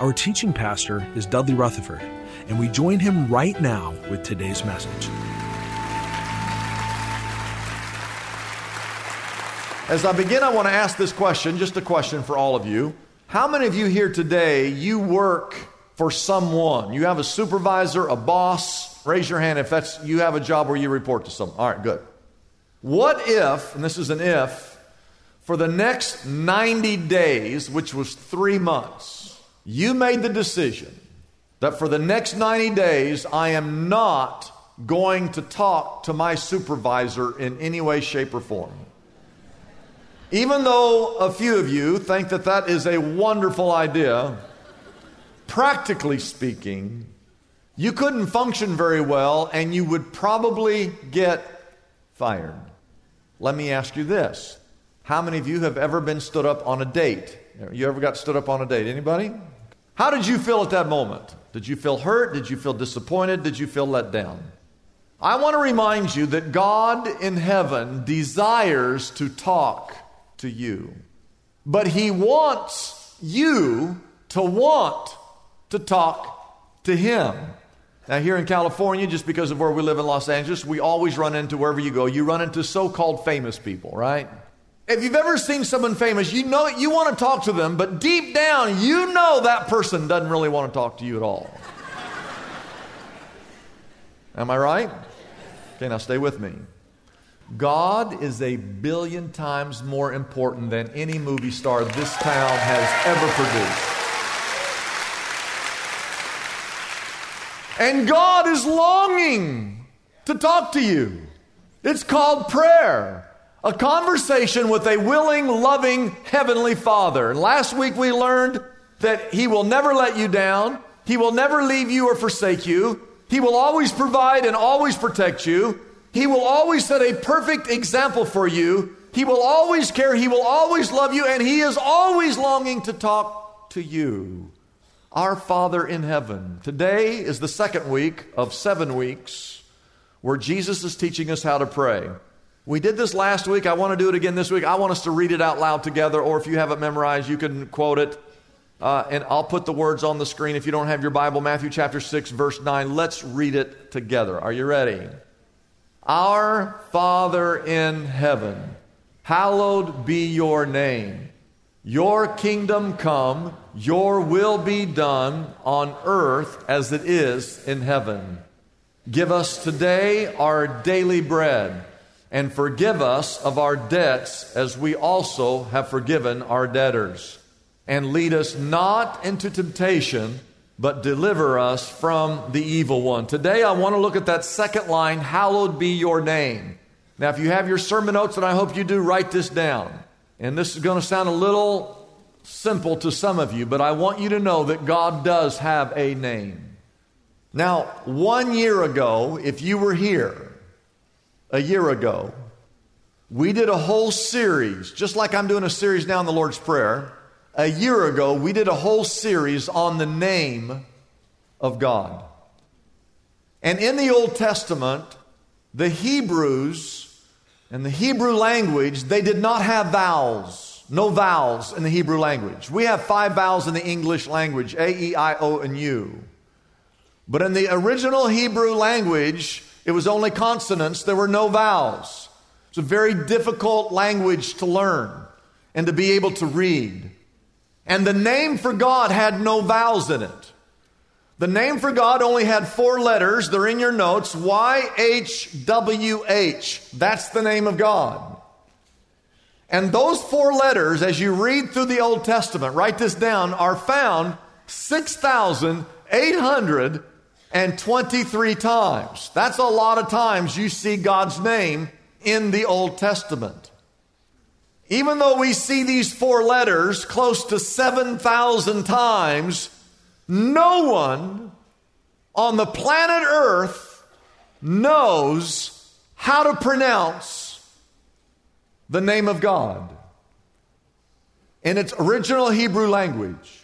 Our teaching pastor is Dudley Rutherford, and we join him right now with today's message. As I begin, I want to ask this question, just a question for all of you. How many of you here today, you work for someone? You have a supervisor, a boss? Raise your hand if that's you have a job where you report to someone. All right, good. What if, and this is an if, for the next 90 days, which was three months, you made the decision that for the next 90 days, I am not going to talk to my supervisor in any way, shape, or form. Even though a few of you think that that is a wonderful idea, practically speaking, you couldn't function very well and you would probably get fired. Let me ask you this. How many of you have ever been stood up on a date? You ever got stood up on a date? Anybody? How did you feel at that moment? Did you feel hurt? Did you feel disappointed? Did you feel let down? I want to remind you that God in heaven desires to talk to you, but He wants you to want to talk to Him. Now, here in California, just because of where we live in Los Angeles, we always run into wherever you go, you run into so called famous people, right? If you've ever seen someone famous, you know you want to talk to them, but deep down, you know that person doesn't really want to talk to you at all. Am I right? Okay, now stay with me. God is a billion times more important than any movie star this town has ever produced. And God is longing to talk to you. It's called prayer. A conversation with a willing, loving Heavenly Father. And last week we learned that He will never let you down. He will never leave you or forsake you. He will always provide and always protect you. He will always set a perfect example for you. He will always care. He will always love you. And He is always longing to talk to you. Our Father in heaven. Today is the second week of seven weeks where Jesus is teaching us how to pray. We did this last week. I want to do it again this week. I want us to read it out loud together, or if you have it memorized, you can quote it. Uh, and I'll put the words on the screen if you don't have your Bible. Matthew chapter 6, verse 9. Let's read it together. Are you ready? Our Father in heaven, hallowed be your name. Your kingdom come, your will be done on earth as it is in heaven. Give us today our daily bread, and forgive us of our debts as we also have forgiven our debtors. And lead us not into temptation, but deliver us from the evil one. Today I want to look at that second line, hallowed be your name. Now, if you have your sermon notes, and I hope you do, write this down. And this is going to sound a little simple to some of you, but I want you to know that God does have a name. Now, one year ago, if you were here, a year ago, we did a whole series, just like I'm doing a series now in the Lord's Prayer. A year ago, we did a whole series on the name of God. And in the Old Testament, the Hebrews and the Hebrew language, they did not have vowels. No vowels in the Hebrew language. We have five vowels in the English language A, E, I, O, and U. But in the original Hebrew language, it was only consonants, there were no vowels. It's a very difficult language to learn. and to be able to read. And the name for God had no vowels in it. The name for God only had four letters. They're in your notes YHWH. That's the name of God. And those four letters, as you read through the Old Testament, write this down, are found 6,823 times. That's a lot of times you see God's name in the Old Testament. Even though we see these four letters close to 7,000 times, no one on the planet Earth knows how to pronounce the name of God in its original Hebrew language.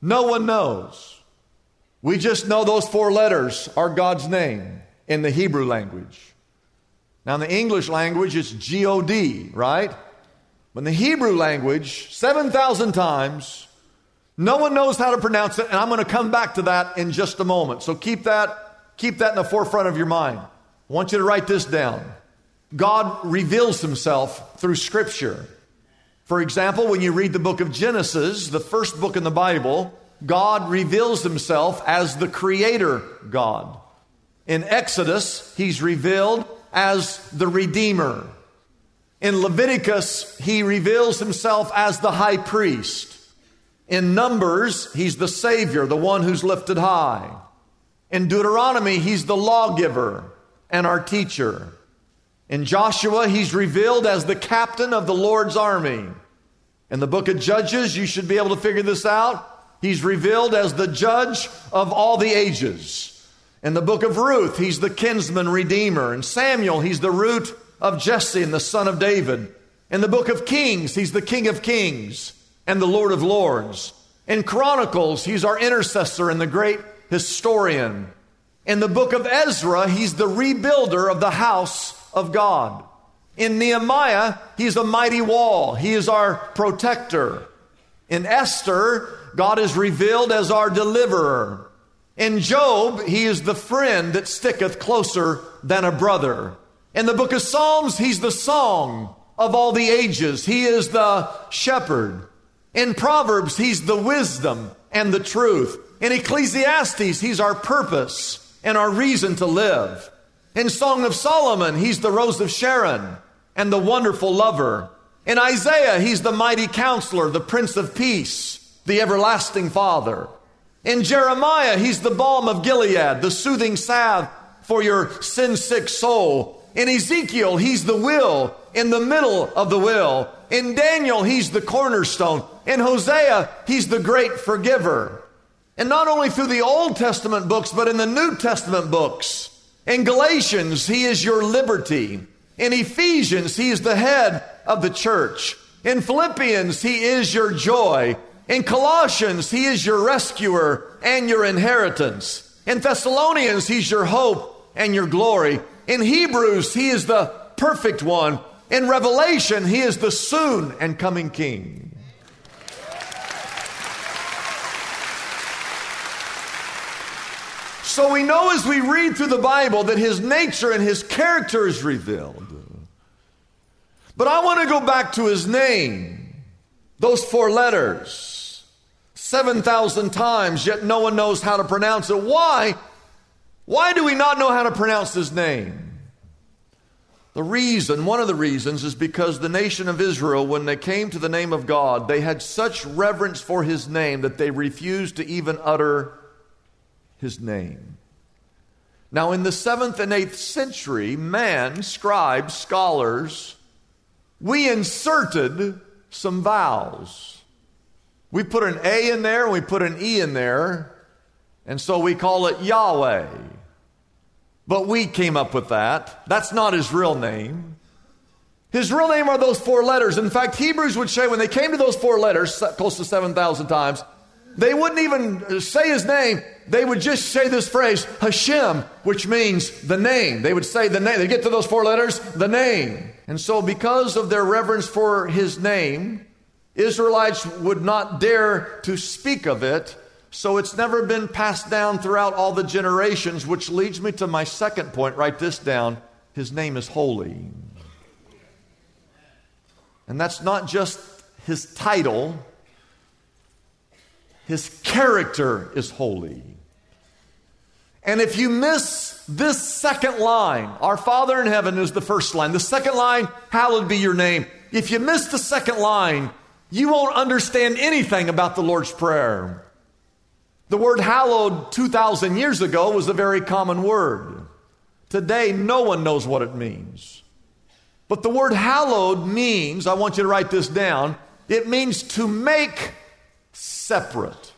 No one knows. We just know those four letters are God's name in the Hebrew language. Now, in the English language, it's G O D, right? But in the Hebrew language, 7,000 times, no one knows how to pronounce it, and I'm going to come back to that in just a moment. So keep that, keep that in the forefront of your mind. I want you to write this down. God reveals himself through Scripture. For example, when you read the book of Genesis, the first book in the Bible, God reveals himself as the Creator God. In Exodus, he's revealed as the Redeemer. In Leviticus, he reveals himself as the high priest. In Numbers, he's the Savior, the one who's lifted high. In Deuteronomy, he's the lawgiver and our teacher. In Joshua, he's revealed as the captain of the Lord's army. In the book of Judges, you should be able to figure this out. He's revealed as the judge of all the ages. In the book of Ruth, he's the kinsman redeemer. In Samuel, he's the root of Jesse and the son of David. In the book of Kings, he's the King of Kings and the Lord of Lords. In Chronicles, he's our intercessor and the great historian. In the book of Ezra, he's the rebuilder of the house of God. In Nehemiah, he's a mighty wall. He is our protector. In Esther, God is revealed as our deliverer. In Job, he is the friend that sticketh closer than a brother. In the book of Psalms, he's the song of all the ages. He is the shepherd. In Proverbs, he's the wisdom and the truth. In Ecclesiastes, he's our purpose and our reason to live. In Song of Solomon, he's the rose of Sharon and the wonderful lover. In Isaiah, he's the mighty counselor, the prince of peace, the everlasting father. In Jeremiah, he's the balm of Gilead, the soothing salve for your sin sick soul. In Ezekiel, he's the will in the middle of the will. In Daniel, he's the cornerstone. In Hosea, he's the great forgiver. And not only through the Old Testament books, but in the New Testament books. In Galatians, he is your liberty. In Ephesians, he is the head of the church. In Philippians, he is your joy. In Colossians, He is your rescuer and your inheritance. In Thessalonians, He's your hope and your glory. In Hebrews, He is the perfect one. In Revelation, He is the soon and coming King. So we know as we read through the Bible that His nature and His character is revealed. But I want to go back to His name, those four letters. 7,000 times, yet no one knows how to pronounce it. Why? Why do we not know how to pronounce his name? The reason, one of the reasons, is because the nation of Israel, when they came to the name of God, they had such reverence for his name that they refused to even utter his name. Now, in the seventh and eighth century, man, scribes, scholars, we inserted some vowels. We put an A in there and we put an E in there, and so we call it Yahweh. But we came up with that. That's not his real name. His real name are those four letters. In fact, Hebrews would say when they came to those four letters, close to 7,000 times, they wouldn't even uh, say his name. They would just say this phrase, Hashem, which means the name. They would say the name. They get to those four letters, the name. And so, because of their reverence for his name, Israelites would not dare to speak of it, so it's never been passed down throughout all the generations, which leads me to my second point. Write this down His name is holy. And that's not just his title, his character is holy. And if you miss this second line, Our Father in heaven is the first line. The second line, hallowed be your name. If you miss the second line, you won't understand anything about the Lord's Prayer. The word hallowed 2,000 years ago was a very common word. Today, no one knows what it means. But the word hallowed means, I want you to write this down, it means to make separate.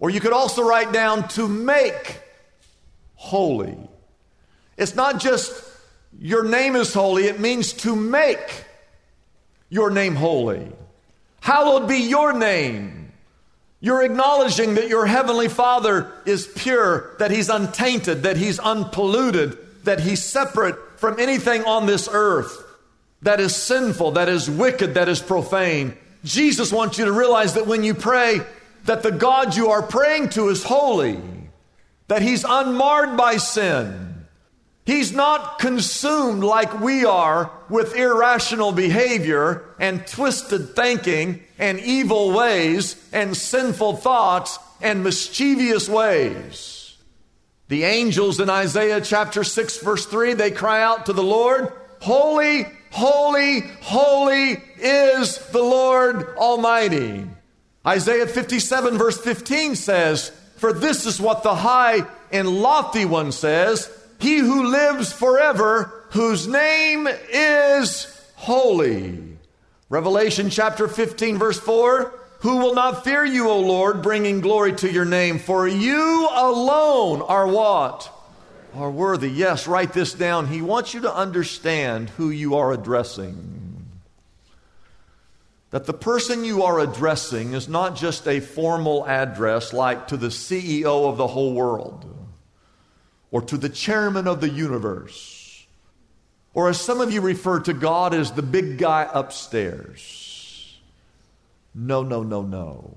Or you could also write down to make holy. It's not just your name is holy, it means to make your name holy. Hallowed be your name. You're acknowledging that your heavenly Father is pure, that He's untainted, that He's unpolluted, that He's separate from anything on this earth that is sinful, that is wicked, that is profane. Jesus wants you to realize that when you pray, that the God you are praying to is holy, that He's unmarred by sin. He's not consumed like we are with irrational behavior and twisted thinking and evil ways and sinful thoughts and mischievous ways. The angels in Isaiah chapter 6, verse 3, they cry out to the Lord, Holy, holy, holy is the Lord Almighty. Isaiah 57, verse 15 says, For this is what the high and lofty one says, He who lives forever, whose name is holy. Revelation chapter 15, verse 4 Who will not fear you, O Lord, bringing glory to your name? For you alone are what? Are worthy. Yes, write this down. He wants you to understand who you are addressing. That the person you are addressing is not just a formal address like to the CEO of the whole world or to the chairman of the universe, or as some of you refer to God as the big guy upstairs. No, no, no, no.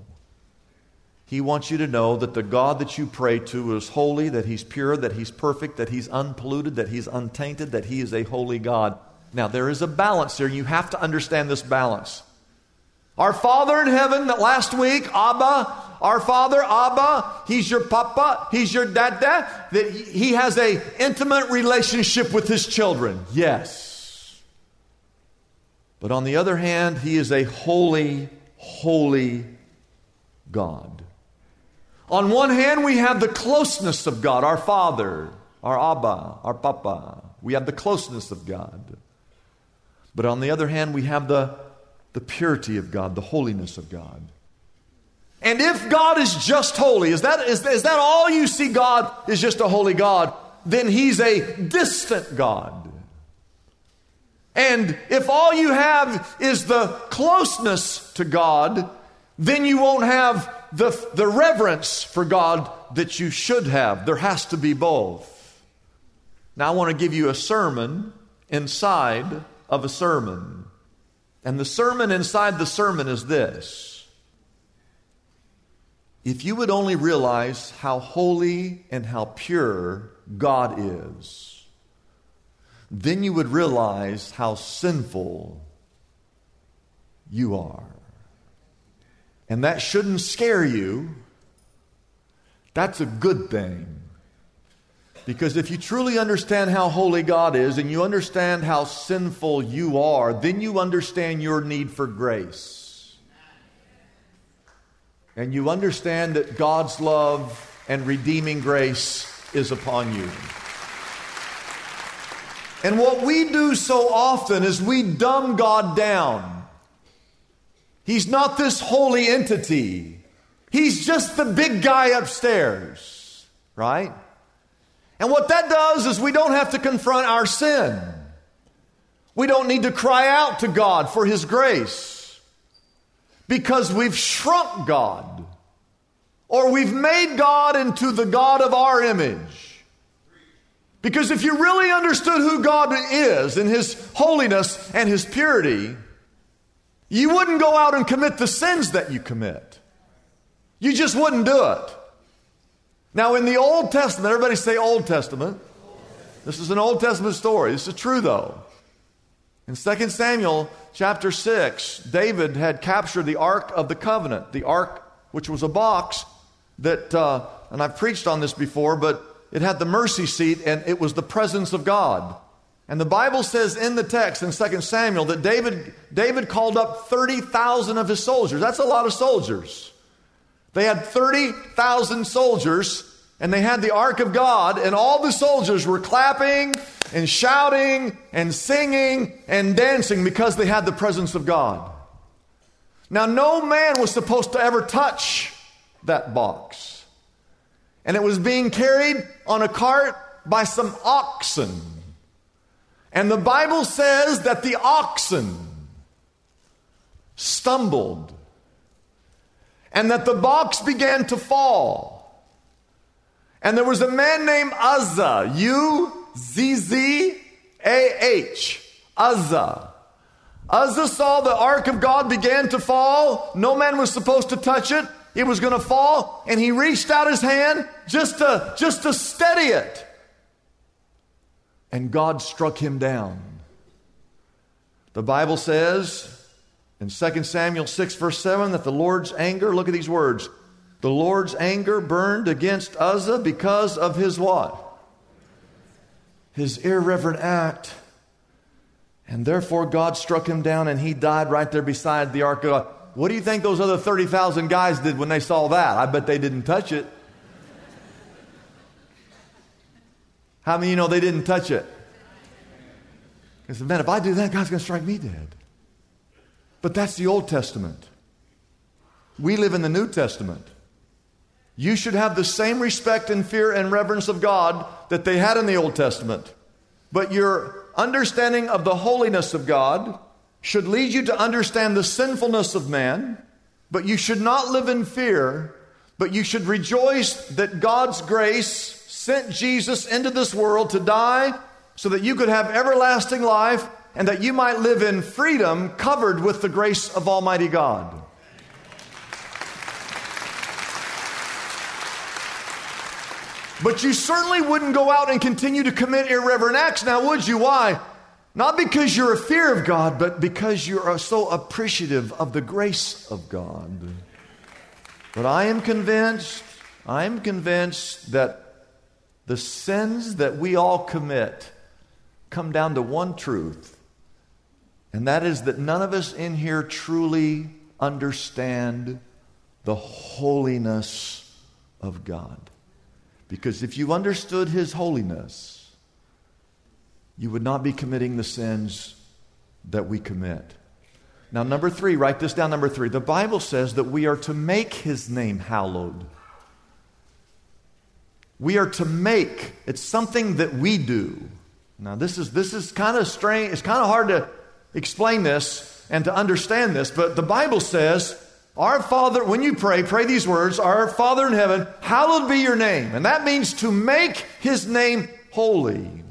He wants you to know that the God that you pray to is holy, that He's pure, that He's perfect, that He's unpolluted, that He's untainted, that He is a holy God. Now, there is a balance here, you have to understand this balance. Our Father in heaven, that last week, Abba, our Father, Abba, He's your Papa, He's your Dada, that He has a intimate relationship with His children. Yes. But on the other hand, He is a holy, holy God. On one hand, we have the closeness of God, our Father, our Abba, our Papa. We have the closeness of God. But on the other hand, we have the the purity of God, the holiness of God. And if God is just holy, is that, is, is that all you see God is just a holy God? Then He's a distant God. And if all you have is the closeness to God, then you won't have the, the reverence for God that you should have. There has to be both. Now, I want to give you a sermon inside of a sermon. And the sermon inside the sermon is this If you would only realize how holy and how pure God is, then you would realize how sinful you are. And that shouldn't scare you. That's a good thing. Because if you truly understand how holy God is and you understand how sinful you are, then you understand your need for grace. And you understand that God's love and redeeming grace is upon you. And what we do so often is we dumb God down. He's not this holy entity. He's just the big guy upstairs, right? And what that does is we don't have to confront our sin. We don't need to cry out to God for His grace because we've shrunk God or we've made God into the God of our image. Because if you really understood who God is and His holiness and His purity, you wouldn't go out and commit the sins that you commit. You just wouldn't do it. Now, in the Old Testament, everybody say Old Testament. This is an Old Testament story. This is true, though. In 2 Samuel chapter 6, David had captured the Ark of the Covenant, the Ark which was a box that, uh, and I've preached on this before, but it had the mercy seat and it was the presence of God. And the Bible says in the text in 2 Samuel that David, David called up 30,000 of his soldiers. That's a lot of soldiers. They had 30,000 soldiers and they had the ark of God, and all the soldiers were clapping and shouting and singing and dancing because they had the presence of God. Now, no man was supposed to ever touch that box. And it was being carried on a cart by some oxen. And the Bible says that the oxen stumbled and that the box began to fall. And there was a man named Uzzah, U Z Z A H, Uzzah. Uzzah saw the ark of God began to fall. No man was supposed to touch it. It was going to fall, and he reached out his hand just to just to steady it. And God struck him down. The Bible says in 2 Samuel 6, verse 7, that the Lord's anger, look at these words, the Lord's anger burned against Uzzah because of his what? His irreverent act. And therefore God struck him down and he died right there beside the ark of God. What do you think those other 30,000 guys did when they saw that? I bet they didn't touch it. How many you know they didn't touch it? They said, man, if I do that, God's going to strike me dead. But that's the Old Testament. We live in the New Testament. You should have the same respect and fear and reverence of God that they had in the Old Testament. But your understanding of the holiness of God should lead you to understand the sinfulness of man, but you should not live in fear, but you should rejoice that God's grace sent Jesus into this world to die so that you could have everlasting life and that you might live in freedom covered with the grace of Almighty God. But you certainly wouldn't go out and continue to commit irreverent acts now, would you? Why? Not because you're a fear of God, but because you are so appreciative of the grace of God. But I am convinced, I am convinced that the sins that we all commit come down to one truth, and that is that none of us in here truly understand the holiness of God. Because if you understood His holiness, you would not be committing the sins that we commit. Now, number three, write this down. Number three, the Bible says that we are to make His name hallowed. We are to make, it's something that we do. Now, this is, this is kind of strange. It's kind of hard to explain this and to understand this, but the Bible says our Father, when you pray, pray these words Our Father in heaven, hallowed be your name. And that means to make his name holy.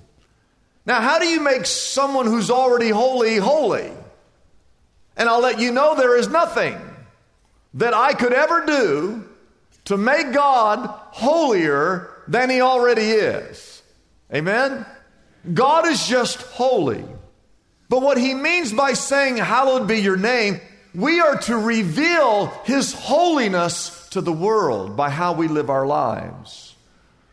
Now, how do you make someone who's already holy holy? And I'll let you know there is nothing that I could ever do to make God holier than he already is. Amen? God is just holy. But what he means by saying, Hallowed be your name, we are to reveal His holiness to the world by how we live our lives.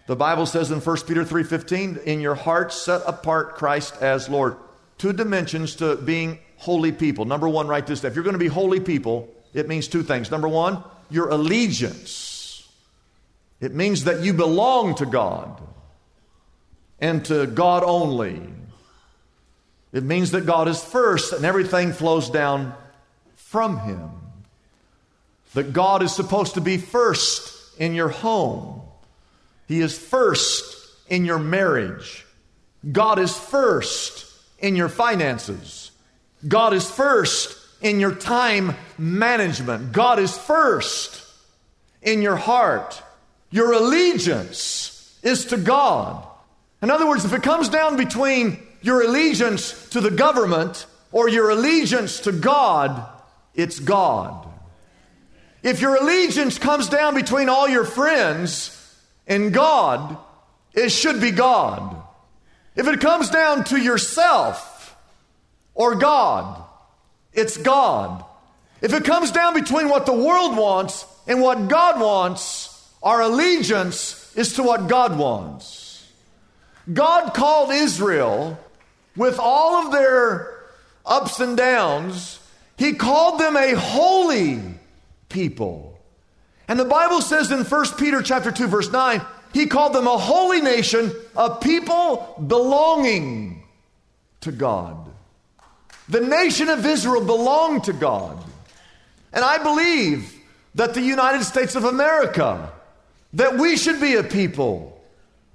The Bible says in 1 Peter 3:15, "In your hearts set apart Christ as Lord." Two dimensions to being holy people. Number 1, write this down. If you're going to be holy people, it means two things. Number 1, your allegiance. It means that you belong to God and to God only. It means that God is first and everything flows down from Him. That God is supposed to be first in your home, He is first in your marriage, God is first in your finances, God is first in your time management, God is first in your heart. Your allegiance is to God. In other words, if it comes down between your allegiance to the government or your allegiance to God, it's God. If your allegiance comes down between all your friends and God, it should be God. If it comes down to yourself or God. It's God. If it comes down between what the world wants and what God wants, our allegiance is to what God wants. God called Israel with all of their ups and downs, He called them a holy people. And the Bible says in 1 Peter chapter 2 verse 9, he called them a holy nation, a people belonging to God. The nation of Israel belonged to God. And I believe that the United States of America, that we should be a people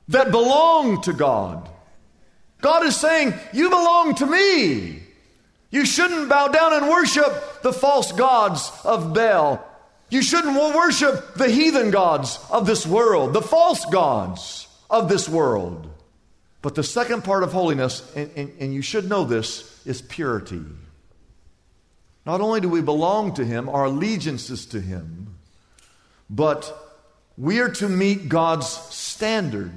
that belong to God. God is saying, You belong to me. You shouldn't bow down and worship the false gods of Baal. You shouldn't worship the heathen gods of this world, the false gods of this world. But the second part of holiness, and, and, and, you should know this, is purity. Not only do we belong to Him, our allegiance is to Him, but we are to meet God's standard.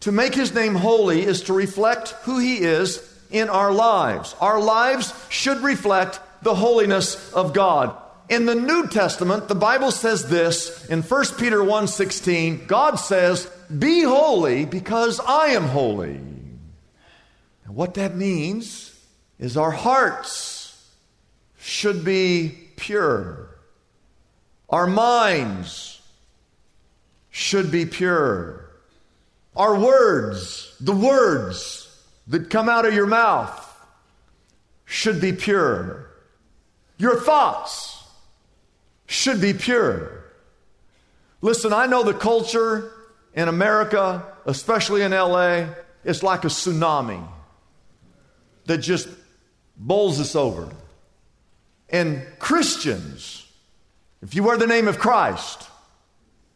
To make His name holy is to reflect who He is in our lives. Our lives should reflect the holiness of God. In the New Testament, the Bible says this in 1 Peter 1:16, God says, "Be holy because I am holy." And what that means is our hearts should be pure. Our minds should be pure. Our words, the words that come out of your mouth should be pure. Your thoughts should be pure. Listen, I know the culture in America, especially in LA, is like a tsunami that just bowls us over. And Christians, if you wear the name of Christ,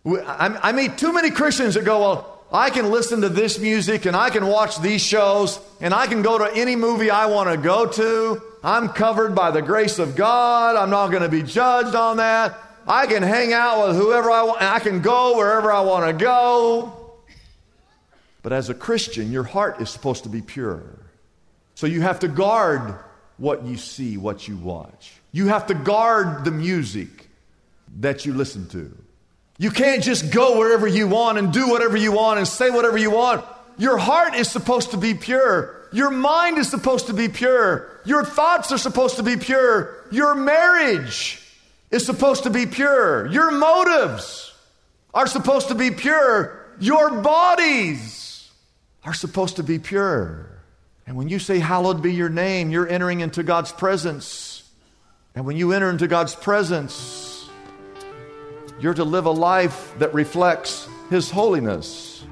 I meet too many Christians that go, Well, I can listen to this music and I can watch these shows and I can go to any movie I want to go to I'm covered by the grace of God. I'm not going to be judged on that. I can hang out with whoever I want, and I can go wherever I want to go. But as a Christian, your heart is supposed to be pure. So you have to guard what you see, what you watch. You have to guard the music that you listen to. You can't just go wherever you want and do whatever you want and say whatever you want. Your heart is supposed to be pure. Your mind is supposed to be pure. Your thoughts are supposed to be pure. Your marriage is supposed to be pure. Your motives are supposed to be pure. Your bodies are supposed to be pure. And when you say, Hallowed be your name, you're entering into God's presence. And when you enter into God's presence, you're to live a life that reflects His holiness.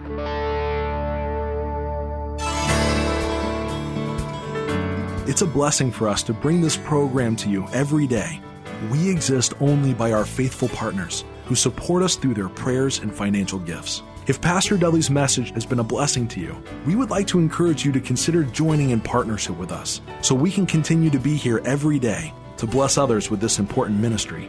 It's a blessing for us to bring this program to you every day. We exist only by our faithful partners who support us through their prayers and financial gifts. If Pastor Dudley's message has been a blessing to you, we would like to encourage you to consider joining in partnership with us so we can continue to be here every day to bless others with this important ministry.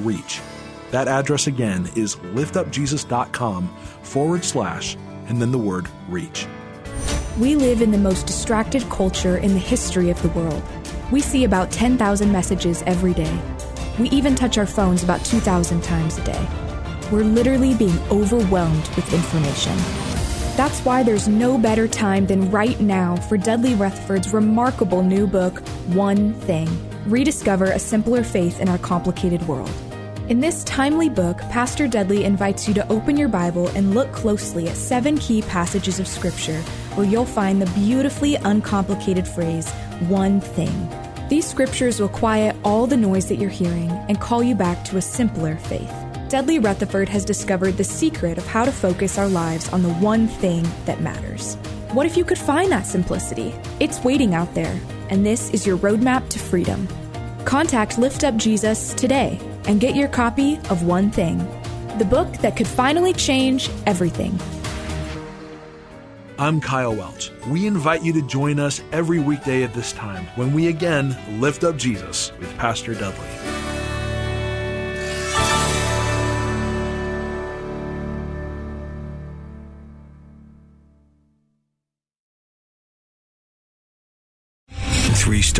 reach. That address again is liftupjesus.com forward slash and then the word reach. We live in the most distracted culture in the history of the world. We see about 10,000 messages every day. We even touch our phones about 2,000 times a day. We're literally being overwhelmed with information. That's why there's no better time than right now for Dudley Rutherford's remarkable new book, One Thing Rediscover a Simpler Faith in Our Complicated World. In this timely book, Pastor Dudley invites you to open your Bible and look closely at seven key passages of Scripture where you'll find the beautifully uncomplicated phrase, one thing. These scriptures will quiet all the noise that you're hearing and call you back to a simpler faith. Dudley Rutherford has discovered the secret of how to focus our lives on the one thing that matters. What if you could find that simplicity? It's waiting out there. and this is your roadmap to freedom. Contact Lift Up Jesus today and get your copy of One Thing, the book that could finally change everything. I'm Kyle Welch. We invite you to join us every weekday at this time when we again lift up Jesus with Pastor Dudley.